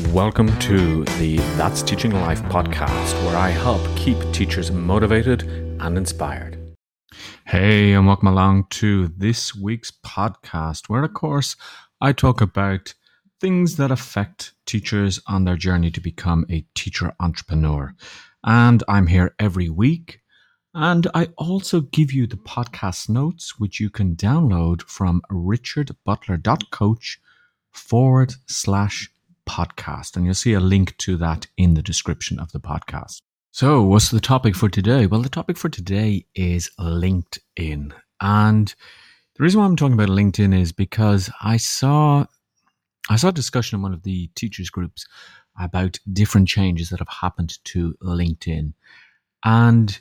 Welcome to the That's Teaching Life podcast, where I help keep teachers motivated and inspired. Hey, and welcome along to this week's podcast, where, of course, I talk about things that affect teachers on their journey to become a teacher entrepreneur. And I'm here every week. And I also give you the podcast notes, which you can download from richardbutler.coach forward slash podcast. And you'll see a link to that in the description of the podcast. So, what's the topic for today? Well, the topic for today is LinkedIn. And the reason why I'm talking about LinkedIn is because I saw I saw a discussion in one of the teachers groups about different changes that have happened to LinkedIn. And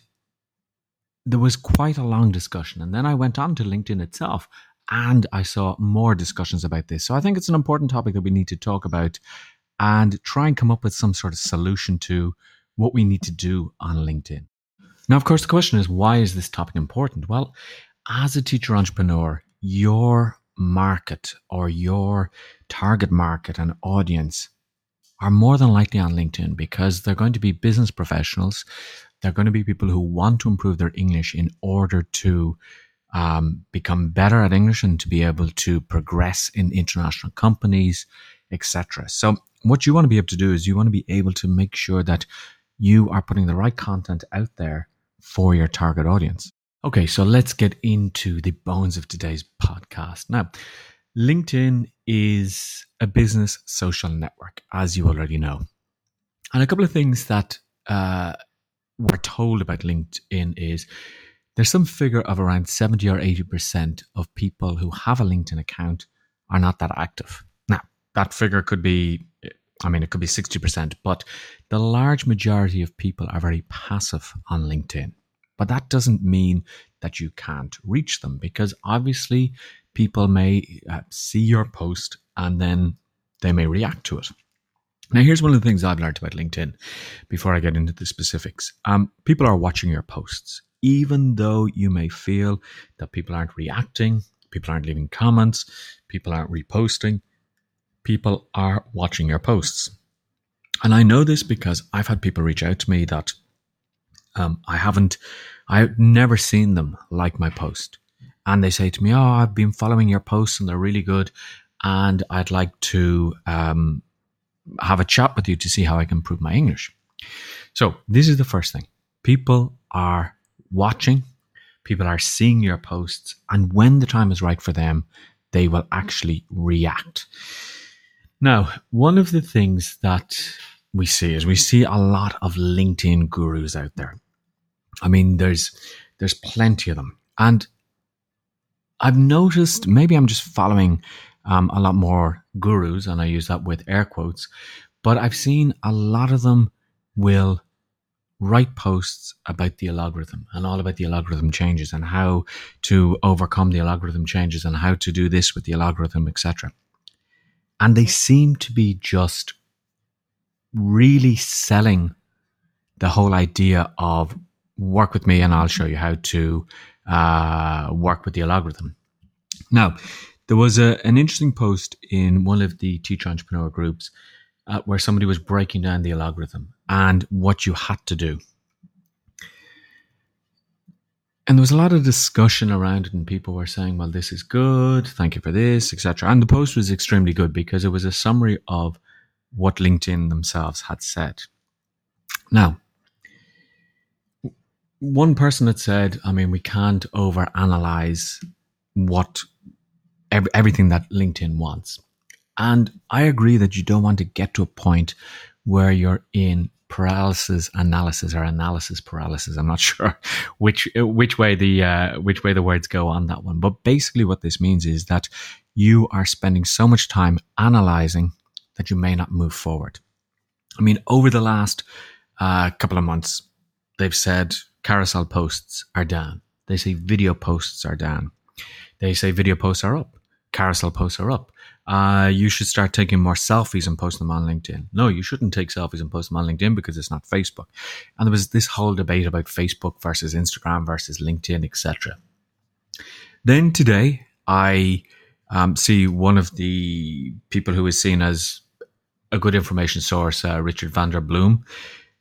there was quite a long discussion. And then I went on to LinkedIn itself and I saw more discussions about this. So I think it's an important topic that we need to talk about and try and come up with some sort of solution to what we need to do on LinkedIn. Now, of course, the question is why is this topic important? Well, as a teacher entrepreneur, your market or your target market and audience are more than likely on LinkedIn because they're going to be business professionals. They're going to be people who want to improve their English in order to um, become better at English and to be able to progress in international companies, etc. So, what you want to be able to do is you want to be able to make sure that you are putting the right content out there for your target audience. Okay, so let's get into the bones of today's podcast. Now, LinkedIn is a business social network, as you already know. And a couple of things that uh, we're told about LinkedIn is there's some figure of around 70 or 80% of people who have a LinkedIn account are not that active. Now, that figure could be, I mean, it could be 60%, but the large majority of people are very passive on LinkedIn. But that doesn't mean that you can't reach them because obviously people may uh, see your post and then they may react to it. Now, here's one of the things I've learned about LinkedIn before I get into the specifics. Um, people are watching your posts even though you may feel that people aren't reacting, people aren't leaving comments, people aren't reposting, people are watching your posts. And I know this because I've had people reach out to me that um, I haven't, I've never seen them like my post. And they say to me, Oh, I've been following your posts and they're really good. And I'd like to um, have a chat with you to see how I can improve my English. So, this is the first thing people are watching, people are seeing your posts, and when the time is right for them, they will actually react. Now, one of the things that we see is we see a lot of LinkedIn gurus out there. I mean, there's there's plenty of them, and I've noticed maybe I'm just following um, a lot more gurus, and I use that with air quotes, but I've seen a lot of them will write posts about the algorithm and all about the algorithm changes and how to overcome the algorithm changes and how to do this with the algorithm, etc. And they seem to be just really selling the whole idea of work with me and I'll show you how to uh, work with the algorithm. Now, there was a, an interesting post in one of the teacher entrepreneur groups uh, where somebody was breaking down the algorithm and what you had to do. And there was a lot of discussion around it, and people were saying, "Well, this is good. Thank you for this, etc." And the post was extremely good because it was a summary of what LinkedIn themselves had said. Now, one person had said, "I mean, we can't overanalyze what everything that LinkedIn wants." And I agree that you don't want to get to a point where you're in paralysis analysis or analysis paralysis. I'm not sure which which way the uh, which way the words go on that one. But basically, what this means is that you are spending so much time analyzing that you may not move forward. I mean, over the last uh, couple of months, they've said carousel posts are down. They say video posts are down. They say video posts are up. Carousel posts are up uh, you should start taking more selfies and post them on LinkedIn. No, you shouldn't take selfies and post them on LinkedIn because it's not Facebook. And there was this whole debate about Facebook versus Instagram versus LinkedIn, etc. Then today, I um, see one of the people who is seen as a good information source, uh, Richard van der Blom,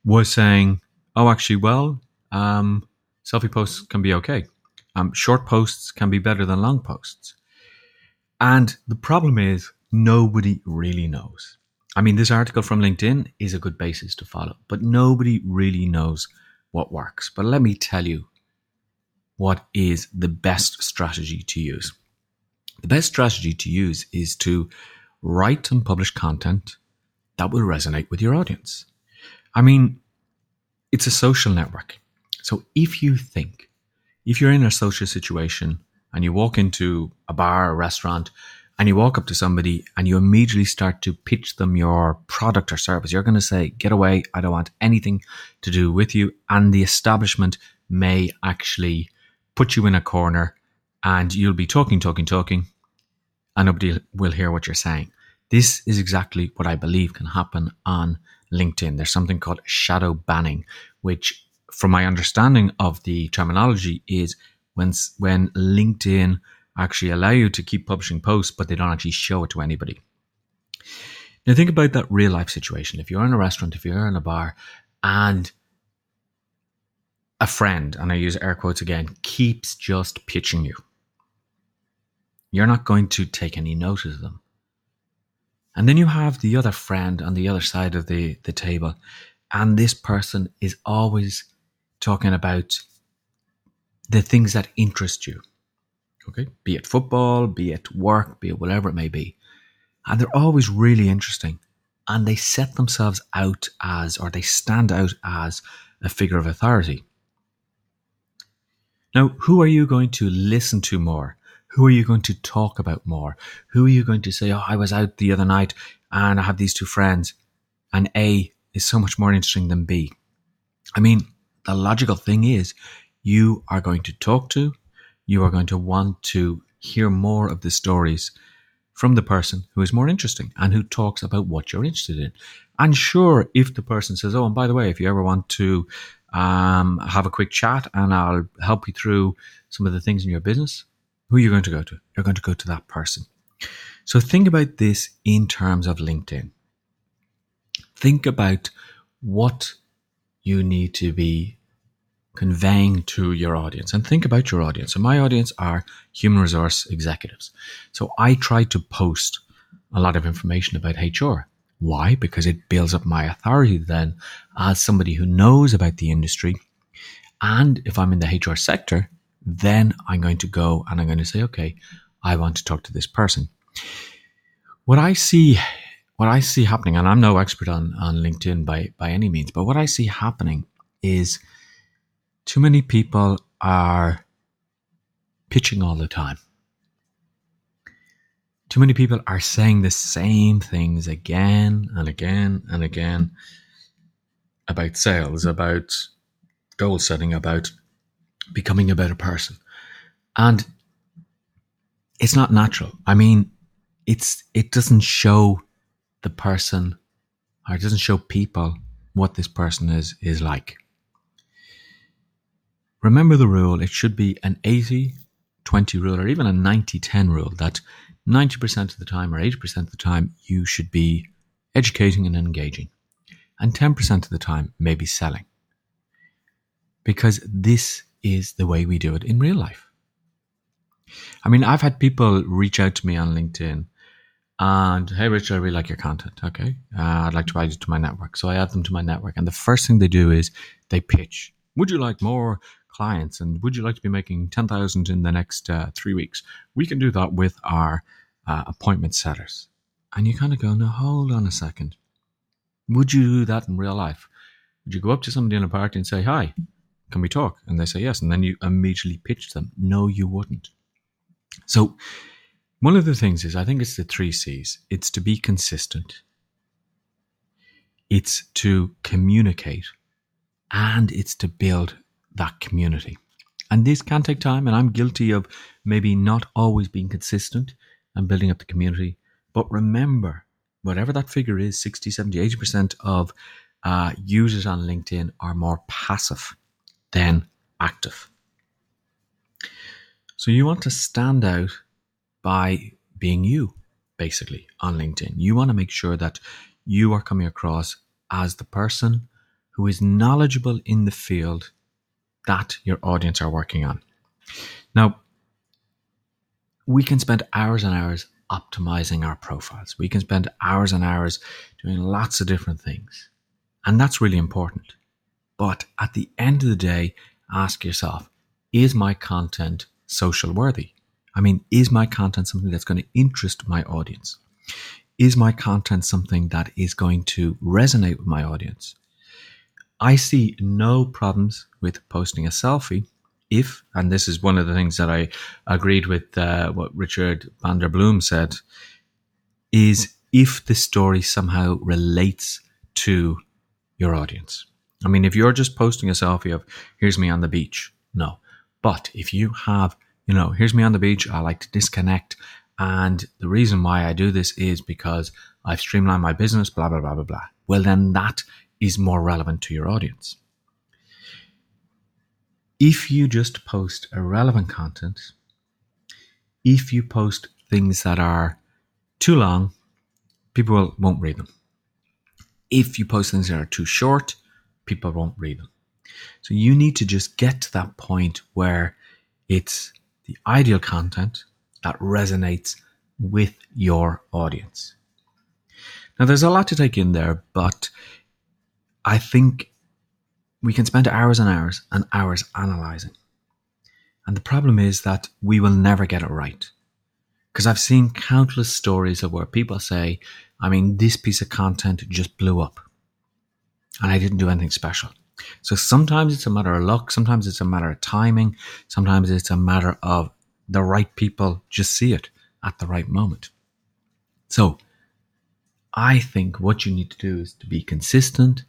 was saying, "Oh, actually, well, um, selfie posts can be okay. Um, short posts can be better than long posts." And the problem is, nobody really knows. I mean, this article from LinkedIn is a good basis to follow, but nobody really knows what works. But let me tell you what is the best strategy to use. The best strategy to use is to write and publish content that will resonate with your audience. I mean, it's a social network. So if you think, if you're in a social situation and you walk into a bar or restaurant and you walk up to somebody and you immediately start to pitch them your product or service, you're going to say, Get away. I don't want anything to do with you. And the establishment may actually put you in a corner and you'll be talking, talking, talking, and nobody will hear what you're saying. This is exactly what I believe can happen on LinkedIn. There's something called shadow banning, which, from my understanding of the terminology, is when when LinkedIn actually allow you to keep publishing posts, but they don't actually show it to anybody. Now think about that real life situation. If you're in a restaurant, if you're in a bar, and a friend, and I use air quotes again, keeps just pitching you, you're not going to take any notice of them. And then you have the other friend on the other side of the, the table, and this person is always talking about the things that interest you. Okay, be it football, be it work, be it whatever it may be. And they're always really interesting. And they set themselves out as, or they stand out as a figure of authority. Now, who are you going to listen to more? Who are you going to talk about more? Who are you going to say, Oh, I was out the other night and I have these two friends, and A is so much more interesting than B? I mean, the logical thing is you are going to talk to, you are going to want to hear more of the stories from the person who is more interesting and who talks about what you're interested in. And sure, if the person says, Oh, and by the way, if you ever want to um, have a quick chat and I'll help you through some of the things in your business, who are you going to go to? You're going to go to that person. So think about this in terms of LinkedIn. Think about what you need to be conveying to your audience and think about your audience. So my audience are human resource executives. So I try to post a lot of information about HR. Why? Because it builds up my authority then as somebody who knows about the industry. And if I'm in the HR sector, then I'm going to go and I'm going to say, okay, I want to talk to this person. What I see, what I see happening, and I'm no expert on, on LinkedIn by, by any means, but what I see happening is too many people are pitching all the time. Too many people are saying the same things again and again and again about sales, about goal setting, about becoming a better person. And it's not natural. I mean, it's it doesn't show the person or it doesn't show people what this person is is like. Remember the rule, it should be an 80 20 rule or even a 90 10 rule that 90% of the time or 80% of the time you should be educating and engaging. And 10% of the time maybe selling. Because this is the way we do it in real life. I mean, I've had people reach out to me on LinkedIn and, hey, Richard, I really like your content. Okay. Uh, I'd like to add you to my network. So I add them to my network. And the first thing they do is they pitch. Would you like more clients? And would you like to be making 10,000 in the next uh, three weeks? We can do that with our uh, appointment setters. And you kind of go, no, hold on a second. Would you do that in real life? Would you go up to somebody in a party and say, hi, can we talk? And they say yes. And then you immediately pitch them. No, you wouldn't. So, one of the things is I think it's the three C's it's to be consistent, it's to communicate, and it's to build that community. And this can take time, and I'm guilty of maybe not always being consistent and building up the community. But remember, whatever that figure is 60, 70, 80% of uh, users on LinkedIn are more passive than active. So you want to stand out by being you, basically, on LinkedIn. You want to make sure that you are coming across as the person who is knowledgeable in the field that your audience are working on. Now, we can spend hours and hours optimizing our profiles. We can spend hours and hours doing lots of different things. And that's really important. But at the end of the day, ask yourself, is my content social worthy? I mean, is my content something that's going to interest my audience? Is my content something that is going to resonate with my audience? I see no problems with posting a selfie if, and this is one of the things that I agreed with uh, what Richard van der Blom said, is if the story somehow relates to your audience. I mean, if you're just posting a selfie of, here's me on the beach, no. But if you have, you know, here's me on the beach, I like to disconnect. And the reason why I do this is because I've streamlined my business, blah, blah, blah, blah, blah. Well, then that is more relevant to your audience. If you just post irrelevant content, if you post things that are too long, people won't read them. If you post things that are too short, people won't read them. So you need to just get to that point where it's the ideal content that resonates with your audience. Now, there's a lot to take in there, but I think we can spend hours and hours and hours analyzing. And the problem is that we will never get it right. Because I've seen countless stories of where people say, I mean, this piece of content just blew up and I didn't do anything special. So sometimes it's a matter of luck, sometimes it's a matter of timing, sometimes it's a matter of the right people just see it at the right moment. So I think what you need to do is to be consistent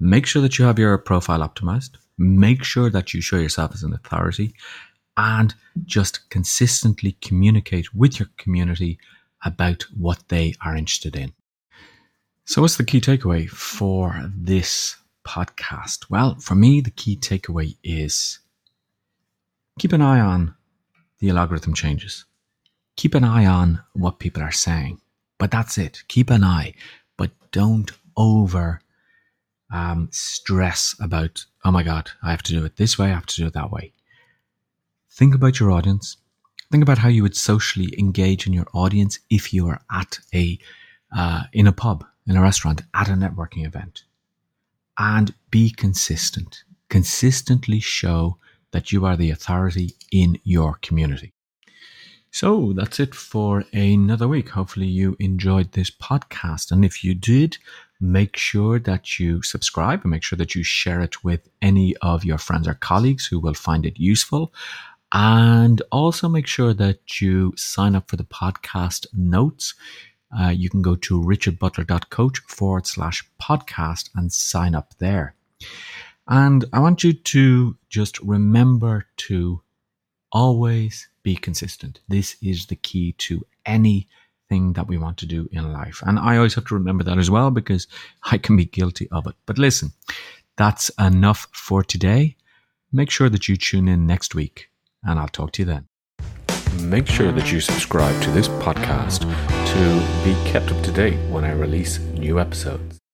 Make sure that you have your profile optimized. Make sure that you show yourself as an authority and just consistently communicate with your community about what they are interested in. So, what's the key takeaway for this podcast? Well, for me, the key takeaway is keep an eye on the algorithm changes. Keep an eye on what people are saying. But that's it. Keep an eye, but don't over um, stress about, oh my God, I have to do it this way, I have to do it that way. Think about your audience. Think about how you would socially engage in your audience if you are at a, uh, in a pub, in a restaurant, at a networking event. And be consistent. Consistently show that you are the authority in your community. So that's it for another week. Hopefully, you enjoyed this podcast. And if you did, make sure that you subscribe and make sure that you share it with any of your friends or colleagues who will find it useful. And also make sure that you sign up for the podcast notes. Uh, you can go to richardbutler.coach forward slash podcast and sign up there. And I want you to just remember to always be consistent. This is the key to any thing that we want to do in life. And I always have to remember that as well because I can be guilty of it. But listen, that's enough for today. Make sure that you tune in next week and I'll talk to you then. Make sure that you subscribe to this podcast to be kept up to date when I release new episodes.